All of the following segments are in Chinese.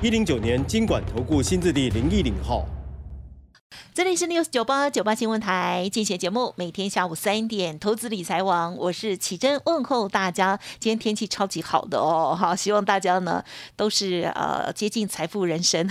一零九年金管投顾新字第零一零号。这里是 news 九八九八新闻台，进行节目，每天下午三点，投资理财网，我是启珍，问候大家。今天天气超级好的哦，好，希望大家呢都是呃接近财富人生，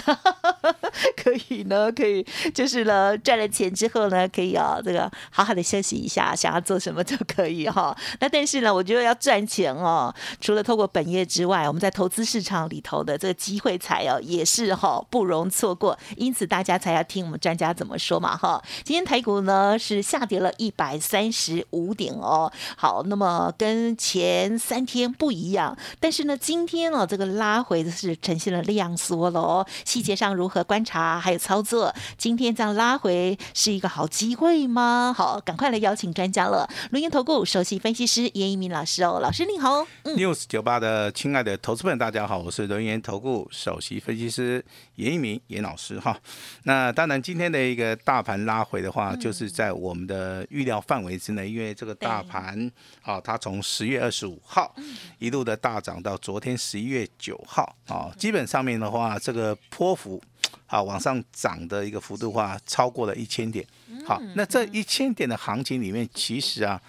可以呢，可以就是呢赚了钱之后呢，可以啊这个好好的休息一下，想要做什么都可以哈。那但是呢，我觉得要赚钱哦，除了透过本业之外，我们在投资市场里头的这个机会才哦也是哈不容错过，因此大家才要听我们专家怎么。说嘛哈，今天台股呢是下跌了一百三十五点哦。好，那么跟前三天不一样，但是呢，今天哦这个拉回的是呈现了量缩了哦。细节上如何观察还有操作？今天这样拉回是一个好机会吗？好，赶快来邀请专家了。龙岩投顾首席分析师严一鸣老师哦，老师你好。news 九八的亲爱的投资们，大家好，我是龙岩投顾首席分析师严一鸣严老师哈。那当然今天的一个。大盘拉回的话，就是在我们的预料范围之内，因为这个大盘啊，它从十月二十五号一路的大涨到昨天十一月九号啊，基本上面的话，这个波幅啊往上涨的一个幅度话，超过了一千点。好，那这一千点的行情里面，其实啊。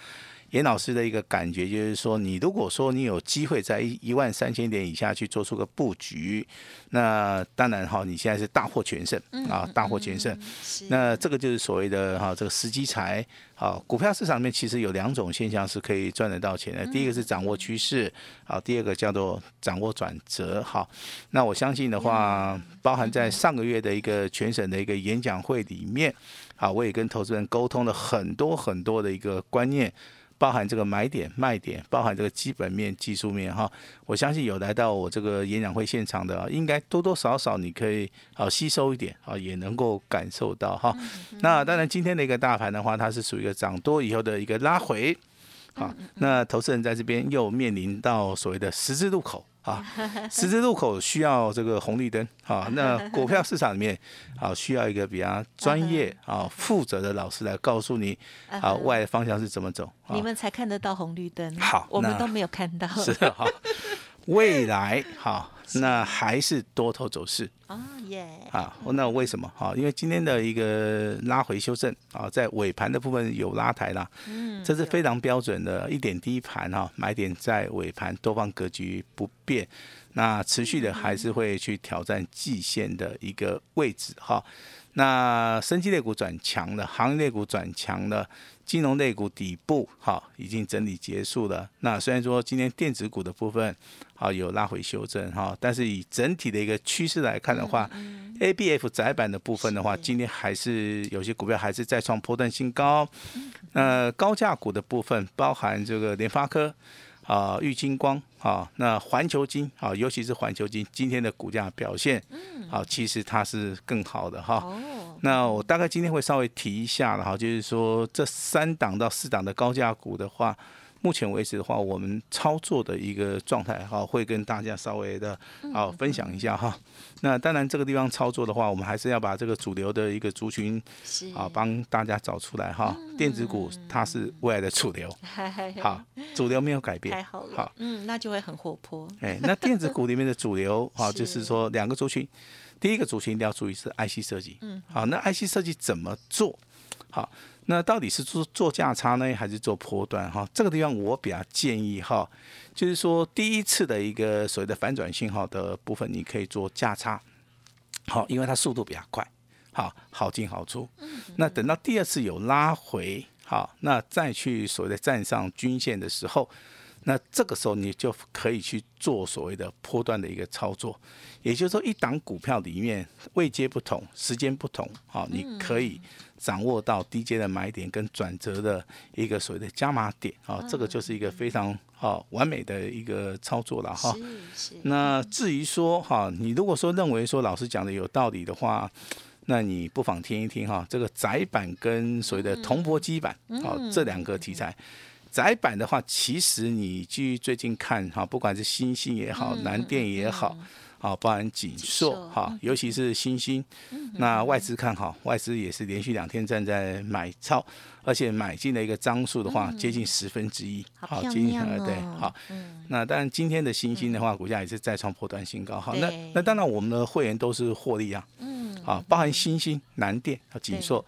严老师的一个感觉就是说，你如果说你有机会在一一万三千点以下去做出个布局，那当然哈，你现在是大获全胜啊，大获全胜。那这个就是所谓的哈这个时机财。好，股票市场里面其实有两种现象是可以赚得到钱的。第一个是掌握趋势，好，第二个叫做掌握转折。好，那我相信的话，包含在上个月的一个全省的一个演讲会里面，好，我也跟投资人沟通了很多很多的一个观念。包含这个买点卖点，包含这个基本面、技术面哈，我相信有来到我这个演讲会现场的，应该多多少少你可以啊吸收一点啊，也能够感受到哈。那当然今天的一个大盘的话，它是属于一个涨多以后的一个拉回，好，那投资人在这边又面临到所谓的十字路口。啊，十字路口需要这个红绿灯啊。那股票市场里面啊，需要一个比较专业啊、负责的老师来告诉你啊，外方向是怎么走。你们才看得到红绿灯，好，我们都没有看到。是好，未来好。那还是多头走势啊耶啊，那为什么啊？因为今天的一个拉回修正啊，在尾盘的部分有拉抬啦，嗯，这是非常标准的一点低盘哈，买点在尾盘多方格局不变，那持续的还是会去挑战季线的一个位置哈。那升级类股转强了，行业类股转强了。金融类股底部哈已经整理结束了。那虽然说今天电子股的部分好有拉回修正哈，但是以整体的一个趋势来看的话，A B F 窄板的部分的话，今天还是有些股票还是再创波段新高。那高价股的部分，包含这个联发科啊、玉金光啊、那环球金啊，尤其是环球金今天的股价表现，好，其实它是更好的哈。那我大概今天会稍微提一下了哈，就是说这三档到四档的高价股的话，目前为止的话，我们操作的一个状态哈，会跟大家稍微的啊分享一下哈。那当然这个地方操作的话，我们还是要把这个主流的一个族群啊帮大家找出来哈。电子股它是未来的主流，好，主流没有改变，太好了，好，嗯，那就会很活泼。哎，那电子股里面的主流哈，就是说两个族群。第一个族群一定要注意是 IC 设计，嗯，好，那 IC 设计怎么做？好，那到底是做做价差呢，还是做波段？哈，这个地方我比较建议哈，就是说第一次的一个所谓的反转信号的部分，你可以做价差，好，因为它速度比较快，好，好进好出。那等到第二次有拉回，好，那再去所谓的站上均线的时候。那这个时候你就可以去做所谓的波段的一个操作，也就是说，一档股票里面位阶不同、时间不同，啊，你可以掌握到低阶的买点跟转折的一个所谓的加码点，啊，这个就是一个非常好完美的一个操作了哈。那至于说哈，你如果说认为说老师讲的有道理的话，那你不妨听一听哈，这个窄板跟所谓的铜箔基板，好、这两个题材。窄板的话，其实你去最近看哈，不管是新兴也好，南电也好，啊，包含锦硕硕哈，尤其是新兴，那外资看好，外资也是连续两天站在买超，而且买进的一个张数的话，接近十分之一，好漂接近亮呃对哦，好，那当然今天的新兴的话，股价也是再创破断新高，好，那那当然我们的会员都是获利啊，嗯，好，包含新兴、南电和锦硕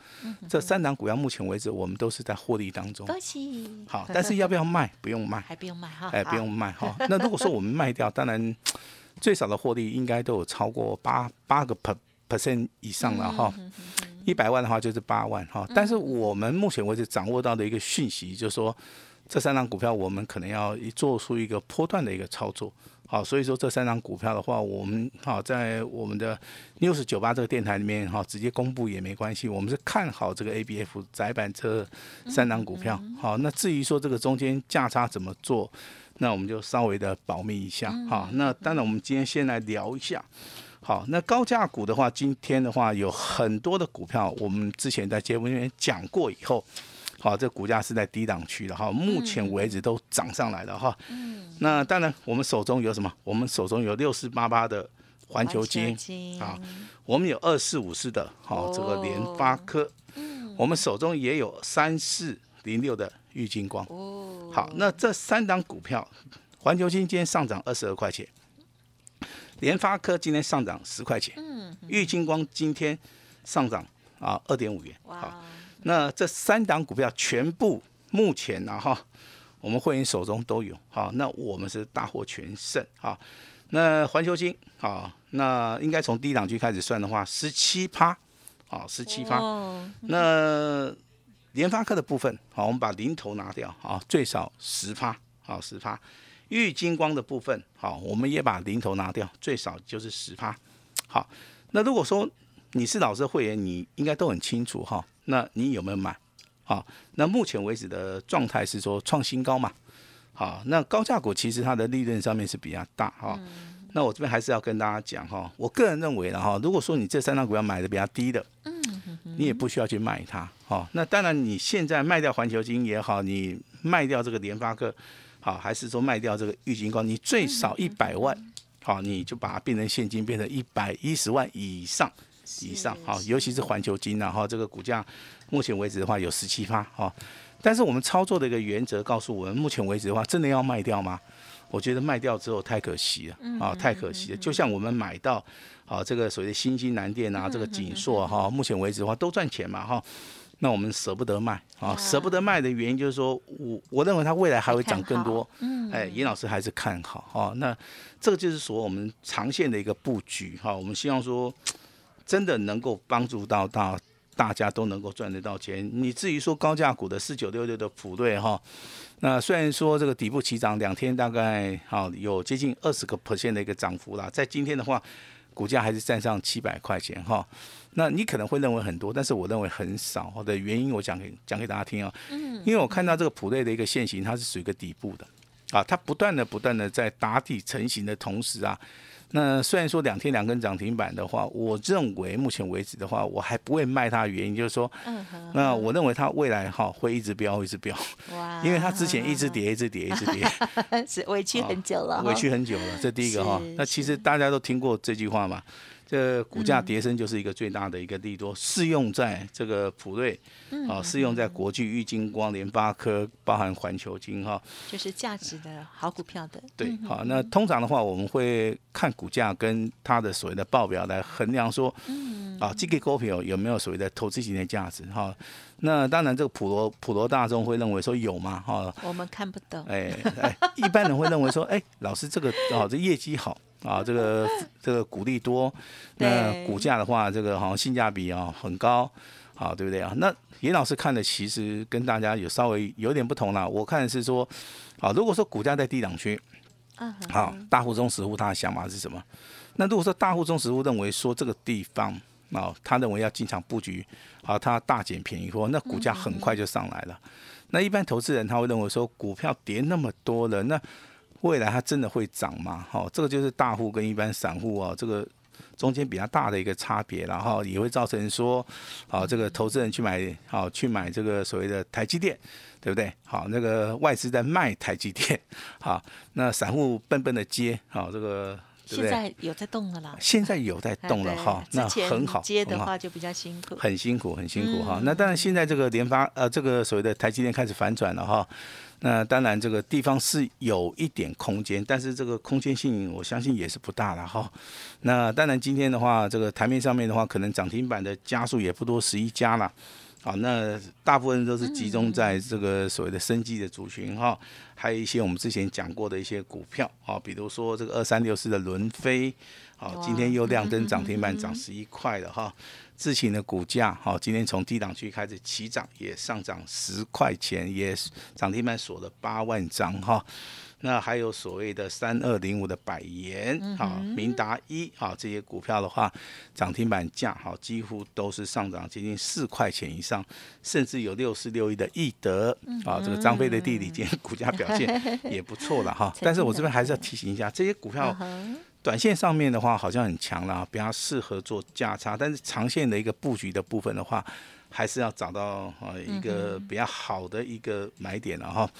这三档股票，目前为止我们都是在获利当中。恭喜，好，但是要不要卖？不用卖，还不用卖哈，哎，不用卖哈。那如果说我们卖掉，当然最少的获利应该都有超过八八个 per percent 以上了哈。一百万的话就是八万哈。但是我们目前为止掌握到的一个讯息，就是说这三档股票我们可能要做出一个波段的一个操作。好，所以说这三张股票的话，我们好在我们的 news 九八这个电台里面哈，直接公布也没关系。我们是看好这个 ABF 窄板这三张股票。好，那至于说这个中间价差怎么做，那我们就稍微的保密一下。哈，那当然我们今天先来聊一下。好，那高价股的话，今天的话有很多的股票，我们之前在节目里面讲过以后，好，这股价是在低档区的哈，目前为止都涨上来了哈。那当然，我们手中有什么？我们手中有六四八八的环球金，金啊，我们有二四五四的，好、这个联发科，我们手中也有三四零六的玉金光。哦，好，那这三档股票，环球金今天上涨二十二块钱，联发科今天上涨十块钱，嗯，玉金光今天上涨啊二点五元。好，哇，那这三档股票全部目前呢、哈，我们会员手中都有。好，那我们是大获全胜。好，那环球金，好，那应该从低档区开始算的话，十七趴，好，十七趴。哦那联发科的部分，好，我们把零头拿掉，好，最少十趴，好，十趴。玉金光的部分，好，我们也把零头拿掉，最少就是十趴。好，那如果说你是老师的会员，你应该都很清楚哈，那你有没有买？好，那目前为止的状态是说创新高嘛？好，那高价股其实它的利润上面是比较大哈。那我这边还是要跟大家讲哈，我个人认为的哈，如果说你这三张股票买的比较低的，你也不需要去卖它。好，那当然你现在卖掉环球金也好，你卖掉这个联发科，好，还是说卖掉这个玉金光，你最少一百万，好，你就把它变成现金，变成一百一十万以上。以上，好，尤其是环球金啊，哈，这个股价目前为止的话有十七发，好，但是我们操作的一个原则告诉我们，目前为止的话，真的要卖掉吗？我觉得卖掉之后太可惜了，啊，太可惜了。就像我们买到，啊，这个所谓的新兴南电啊，这个锦硕哈，目前为止的话都赚钱嘛，哈。那我们舍不得卖啊，舍不得卖的原因就是说，我我认为它未来还会涨更多。嗯，哎，严老师还是看好哈。那这个就是说我们长线的一个布局哈。我们希望说，真的能够帮助到大大家都能够赚得到钱。你至于说高价股的四九六六的普瑞哈，那虽然说这个底部起涨两天大概好有接近二十个 percent 的一个涨幅啦，在今天的话，股价还是站上七百块钱哈。那你可能会认为很多，但是我认为很少的原因，我讲给讲给大家听啊。嗯。因为我看到这个普瑞的一个线型，它是属于一个底部的，啊，它不断的不断的在打底成型的同时啊，那虽然说两天两根涨停板的话，我认为目前为止的话，我还不会卖它的原因就是说，那我认为它未来哈会一直飙一直飙，哇，因为它之前一直跌一直跌一直跌，是委屈很久了，委屈很久了，这第一个哈。那其实大家都听过这句话嘛，这股价跌升就是一个最大的一个利多，适用在这个普瑞，啊，适用在国际、玉金光、联发科，包含环球金哈。就是价值的好股票的，对，好，那通常的话，我们会看股价跟它的所谓的报表来衡量说，啊，这个股票有没有所谓的投资型的价值哈。那当然，这个普罗普罗大众会认为说有嘛哈，我们看不懂，哎哎，一般人会认为说，哎，老师这个哦，这业绩好啊，这个这个股利多，那股价的话，这个好像性价比啊很高好，对不对啊？那严老师看的其实跟大家有稍微有点不同啦。我看的是说，啊，如果说股价在低档区，好，大户中实户他的想法是什么？那如果说大户中实户认为说这个地方，啊，他认为要进场布局，啊，他大捡便宜货，那股价很快就上来了。那一般投资人他会认为说，股票跌那么多了，那未来它真的会涨吗？好，这个就是大户跟一般散户啊，这个中间比较大的一个差别，然后也会造成说，好，这个投资人去买，好去买这个所谓的台积电，对不对？好，那个外资在卖台积电，好，那散户笨笨的接，好这个。现在有在动了啦，现在有在动了哈，那很好，接的话就比较辛苦。很辛苦，很辛苦哈。嗯那当然，现在这个联发呃，这个所谓的台积电开始反转了哈。那当然，这个地方是有一点空间，但是这个空间性我相信也是不大了哈。那当然，今天的话，这个台面上面的话，可能涨停板的家数也不多，十一家了。好，那大部分都是集中在这个所谓的生机的族群哈，还有一些我们之前讲过的一些股票啊，比如说这个二三六四的轮飞，好，今天又亮灯涨停板涨十一块了哈。智勤的股价好，今天从低档区开始起涨，也上涨十块钱，也涨停板锁了八万张哈。那还有所谓的三二零五的百元，好，明达一，好，这些股票的话，涨停板价好，几乎都是上涨接近四块钱以上，甚至有六四六一的易德，啊，这个张飞的弟弟今天股价表现 也不错了哈。但是我这边还是要提醒一下，这些股票短线上面的话好像很强了，比较适合做价差，但是长线的一个布局的部分的话，还是要找到呃一个比较好的一个买点了哈。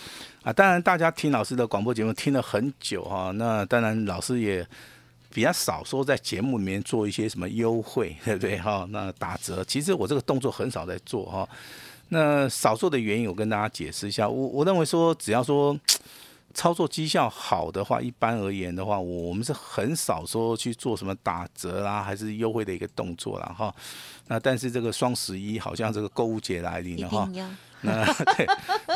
啊，当然大家听老师的广播节目听了很久哈，那当然老师也比较少说在节目里面做一些什么优惠，对不对哈？那打折，其实我这个动作很少在做哈。那少做的原因，我跟大家解释一下。我我认为说，只要说操作绩效好的话，一般而言的话，我我们是很少说去做什么打折啦，还是优惠的一个动作啦哈。那但是这个双十一好像这个购物节来临了哈那 对，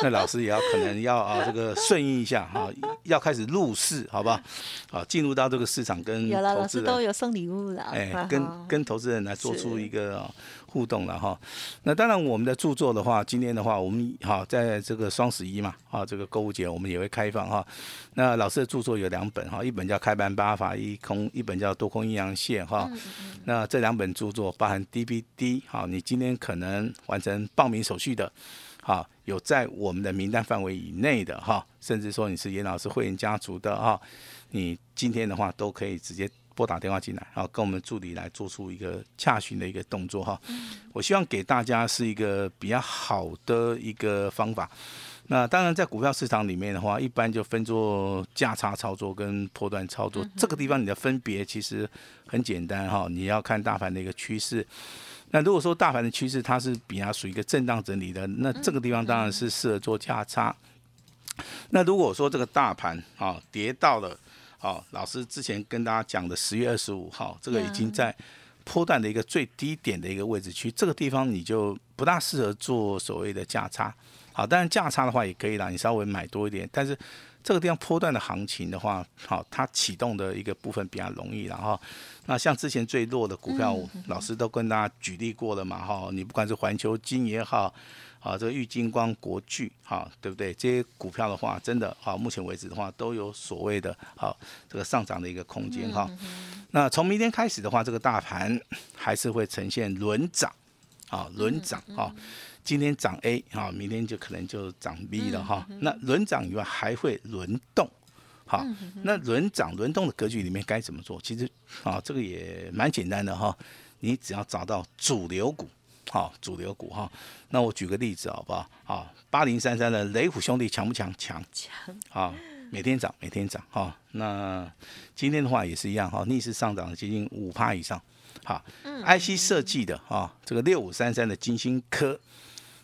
那老师也要可能要啊这个顺应一下哈，要开始入市，好不好？好，进入到这个市场跟有了，投资人老师都有送礼物了。哎啊，跟跟投资人来做出一个、啊互动了哈。那当然，我们的著作的话，今天的话，我们哈在这个双十一嘛，啊这个购物节我们也会开放哈。那老师的著作有两本哈，一本叫《开盘八法一空》，一本叫《多空阴阳线》哈。那这两本著作包含 DVD，哈，你今天可能完成报名手续的。好，有在我们的名单范围以内的哈，甚至说你是严老师会员家族的哈，你今天的话都可以直接拨打电话进来，然后跟我们助理来做出一个洽询的一个动作哈。我希望给大家是一个比较好的一个方法。那当然，在股票市场里面的话，一般就分做价差操作跟波段操作。这个地方你的分别其实很简单哈，你要看大盘的一个趋势。那如果说大盘的趋势它是比较属于一个震荡整理的，那这个地方当然是适合做价差。那如果说这个大盘啊跌到了，啊，老师之前跟大家讲的十月二十五号，这个已经在波段的一个最低点的一个位置区，这个地方你就不大适合做所谓的价差。好，当然价差的话也可以啦，你稍微买多一点，但是这个地方波段的行情的话，好，它启动的一个部分比较容易，然后那像之前最弱的股票，老师都跟大家举例过了嘛，哈，你不管是环球金也好，啊，这个玉金光、国巨，哈，对不对？这些股票的话，真的，啊，目前为止的话，都有所谓的，好，这个上涨的一个空间，哈。那从明天开始的话，这个大盘还是会呈现轮涨，啊，轮涨，啊。今天涨 A 啊，明天就可能就涨 B 了哈。那轮涨以外还会轮动，好，那轮涨轮动的格局里面该怎么做？其实啊，这个也蛮简单的哈。你只要找到主流股，好，主流股哈。那我举个例子好不好？啊，八零三三的雷虎兄弟强不强？强，强啊，每天涨，每天涨哈。那今天的话也是一样哈，逆势上涨接近五趴以上。好，IC 设计的啊，这个六五三三的金星科。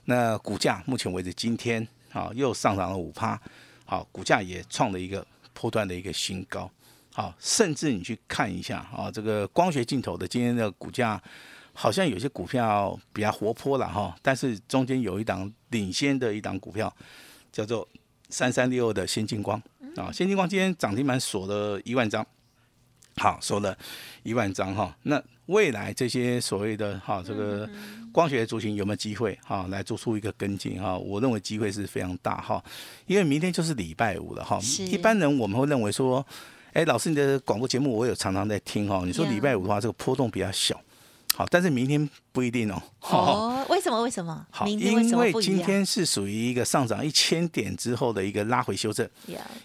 那股价目前为止，今天啊又上涨了五趴，好，股价也创了一个波段的一个新高，好，甚至你去看一下啊，这个光学镜头的今天的股价，好像有些股票比较活泼了哈，但是中间有一档领先的一档股票叫做三三六的先进光啊，先进光今天涨停板锁了一万张，好锁了一万张哈。那未来这些所谓的哈这个光学族群有没有机会哈来做出一个跟进哈？我认为机会是非常大哈，因为明天就是礼拜五了哈。一般人我们会认为说，哎，老师你的广播节目我有常常在听哈。你说礼拜五的话，这个波动比较小。好，但是明天不一定哦。哦，为什么？为什么？好，因为今天是属于一个上涨一千点之后的一个拉回修正，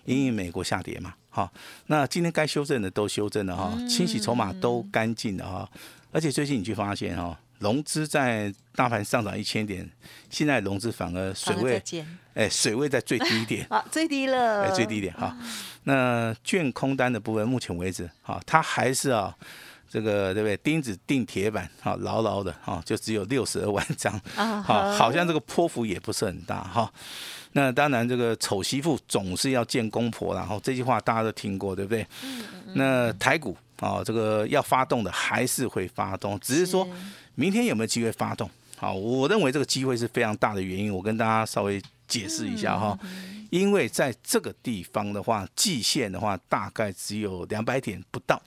因为美国下跌嘛。好，那今天该修正的都修正了哈，清洗筹码都干净了哈。而且最近你去发现哈，融资在大盘上涨一千点，现在融资反而水位，哎，水位在最低点，啊，最低了，哎，最低点哈。那券空单的部分，目前为止，哈，它还是啊。这个对不对？钉子钉铁板，哈，牢牢的，哈，就只有六十二万张，好，好像这个波幅也不是很大，哈。那当然，这个丑媳妇总是要见公婆，然后这句话大家都听过，对不对？那台股啊，这个要发动的还是会发动，只是说明天有没有机会发动？好，我认为这个机会是非常大的原因，我跟大家稍微解释一下哈。因为在这个地方的话，季线的话大概只有两百点不到。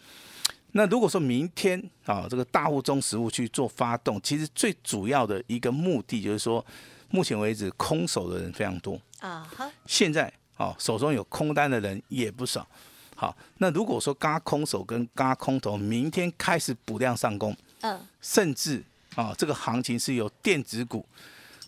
那如果说明天啊，这个大户中实物去做发动，其实最主要的一个目的就是说，目前为止空手的人非常多啊。现在啊，手中有空单的人也不少。好，那如果说嘎空手跟嘎空头明天开始补量上攻，嗯，甚至啊，这个行情是由电子股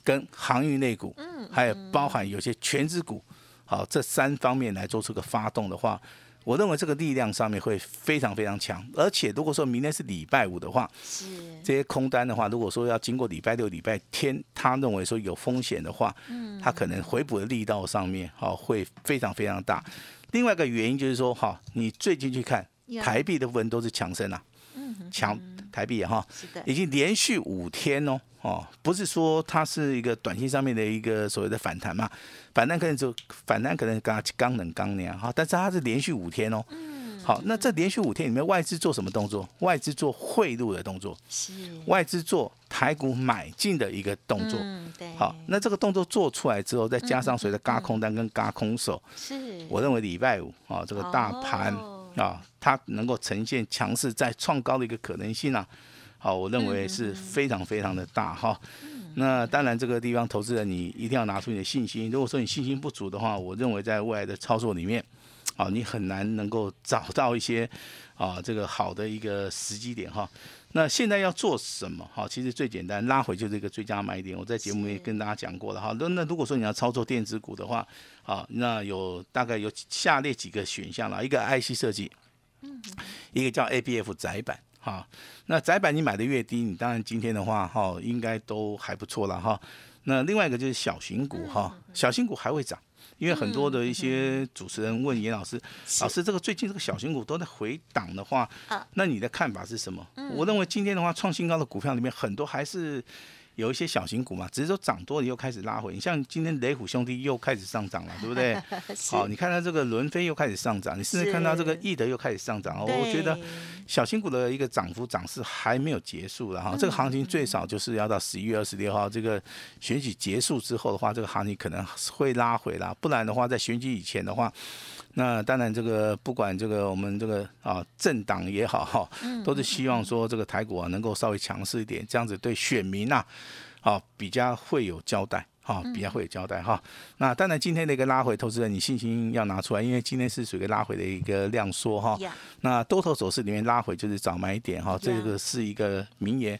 跟航运类股，嗯，还有包含有些全资股，好，这三方面来做出个发动的话。我认为这个力量上面会非常非常强，而且如果说明天是礼拜五的话，是这些空单的话，如果说要经过礼拜六、礼拜天，他认为说有风险的话，嗯，他可能回补的力道上面，哈，会非常非常大。另外一个原因就是说，哈，你最近去看台币的部分都是强升啊，嗯，强台币哈，已经连续五天哦。哦，不是说它是一个短期上面的一个所谓的反弹嘛？反弹可能就反弹可能刚刚冷刚那样哈，但是它是连续五天哦。嗯。好，那这连续五天里面，外资做什么动作？外资做汇入的动作。是。外资做台股买进的一个动作。嗯，对。好，那这个动作做出来之后，再加上随着嘎空单跟嘎空手，是。我认为礼拜五啊，这个大盘啊，它能够呈现强势再创高的一个可能性啊。好，我认为是非常非常的大哈。那当然，这个地方投资人你一定要拿出你的信心。如果说你信心不足的话，我认为在未来的操作里面，啊，你很难能够找到一些啊这个好的一个时机点哈。那现在要做什么？哈，其实最简单，拉回就是一个最佳买点。我在节目也跟大家讲过了哈。那那如果说你要操作电子股的话，啊，那有大概有下列几个选项了，一个 IC 设计，嗯，一个叫 ABF 窄板。好，那窄板你买的越低，你当然今天的话哈，应该都还不错了哈。那另外一个就是小型股哈，小型股还会涨，因为很多的一些主持人问严老师，老师这个最近这个小型股都在回档的话，那你的看法是什么？我认为今天的话创新高的股票里面很多还是。有一些小型股嘛，只是说涨多了又开始拉回。你像今天雷虎兄弟又开始上涨了，对不对？好，你看到这个伦飞又开始上涨，你甚至看到这个易德又开始上涨。我觉得小型股的一个涨幅涨势还没有结束了哈，这个行情最少就是要到十一月二十六号这个选举结束之后的话，这个行情可能会拉回啦。不然的话，在选举以前的话。那当然，这个不管这个我们这个啊政党也好哈，都是希望说这个台股啊能够稍微强势一点，这样子对选民呐，啊比较会有交代哈，比较会有交代哈。那当然今天的一个拉回，投资人你信心要拿出来，因为今天是属于拉回的一个量缩哈。那多头走势里面拉回就是早买点哈，这个是一个名言。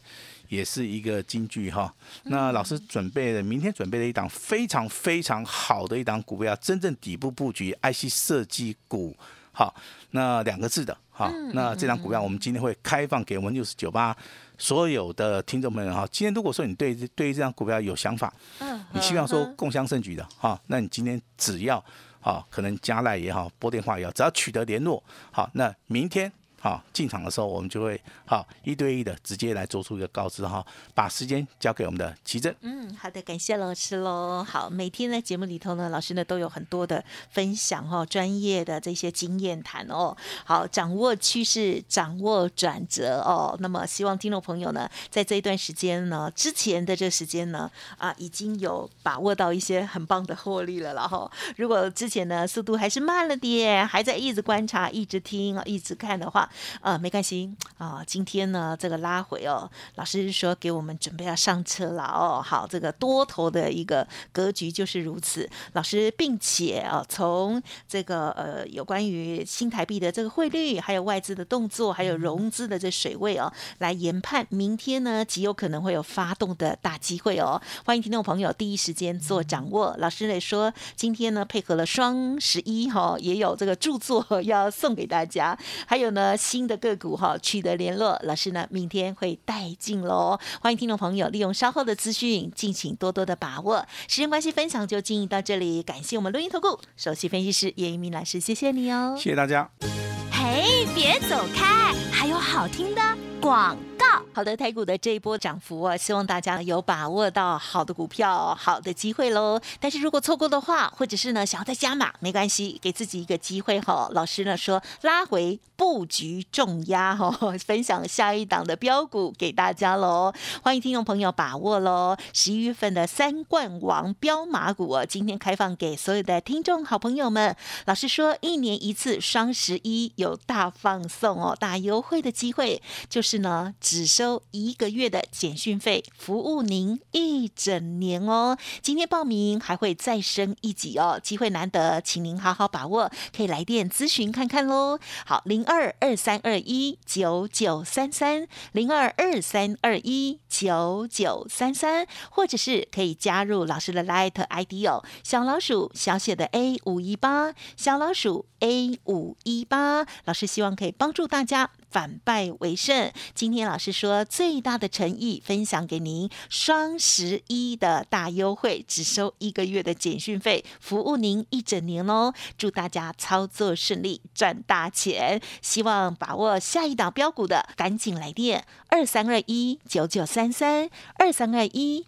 也是一个金句哈，那老师准备的明天准备了一档非常非常好的一档股票，真正底部布局 IC 设计股，好，那两个字的哈，那这档股票我们今天会开放给我们六十九八所有的听众朋友哈，今天如果说你对对于这张股票有想法，嗯，你希望说共襄盛举的哈，那你今天只要好，可能加赖也好，拨电话也好，只要取得联络，好，那明天。好，进场的时候我们就会好一对一的直接来做出一个告知哈，把时间交给我们的奇珍。嗯，好的，感谢老师喽。好，每天在节目里头呢，老师呢都有很多的分享哈，专业的这些经验谈哦。好，掌握趋势，掌握转折哦。那么希望听众朋友呢，在这一段时间呢，之前的这时间呢，啊，已经有把握到一些很棒的获利了。然后，如果之前呢速度还是慢了点，还在一直观察、一直听、一直看的话，呃，没关系啊，今天呢这个拉回哦，老师说给我们准备要上车了哦，好，这个多头的一个格局就是如此。老师并且啊，从这个呃有关于新台币的这个汇率，还有外资的动作，还有融资的这水位哦，来研判明天呢极有可能会有发动的大机会哦。欢迎听众朋友第一时间做掌握。老师也说，今天呢配合了双十一哈，也有这个著作要送给大家，还有呢新的个股哈取得联络，老师呢明天会带进喽。欢迎听众朋友利用稍后的资讯，敬请多多的把握。时间关系，分享就进行到这里，感谢我们录音投顾首席分析师叶一鸣老师，谢谢你哦，谢谢大家。嘿，别走开，还有好听的广。好的，台股的这一波涨幅啊，希望大家有把握到好的股票、好的机会喽。但是如果错过的话，或者是呢想要再加码，没关系，给自己一个机会哈。老师呢说拉回布局重压哈，分享下一档的标股给大家喽。欢迎听众朋友把握喽。十一月份的三冠王标马股啊，今天开放给所有的听众好朋友们。老师说一年一次双十一有大放送哦，大优惠的机会，就是呢。只收一个月的简讯费，服务您一整年哦。今天报名还会再升一级哦，机会难得，请您好好把握，可以来电咨询看看喽。好，零二二三二一九九三三，零二二三二一九九三三，或者是可以加入老师的 Light ID 哦，小老鼠小写的 A 五一八，小老鼠 A 五一八，老师希望可以帮助大家。反败为胜。今天老师说最大的诚意分享给您，双十一的大优惠，只收一个月的简讯费，服务您一整年哦。祝大家操作顺利，赚大钱！希望把握下一档标股的，赶紧来电二三二一九九三三二三二一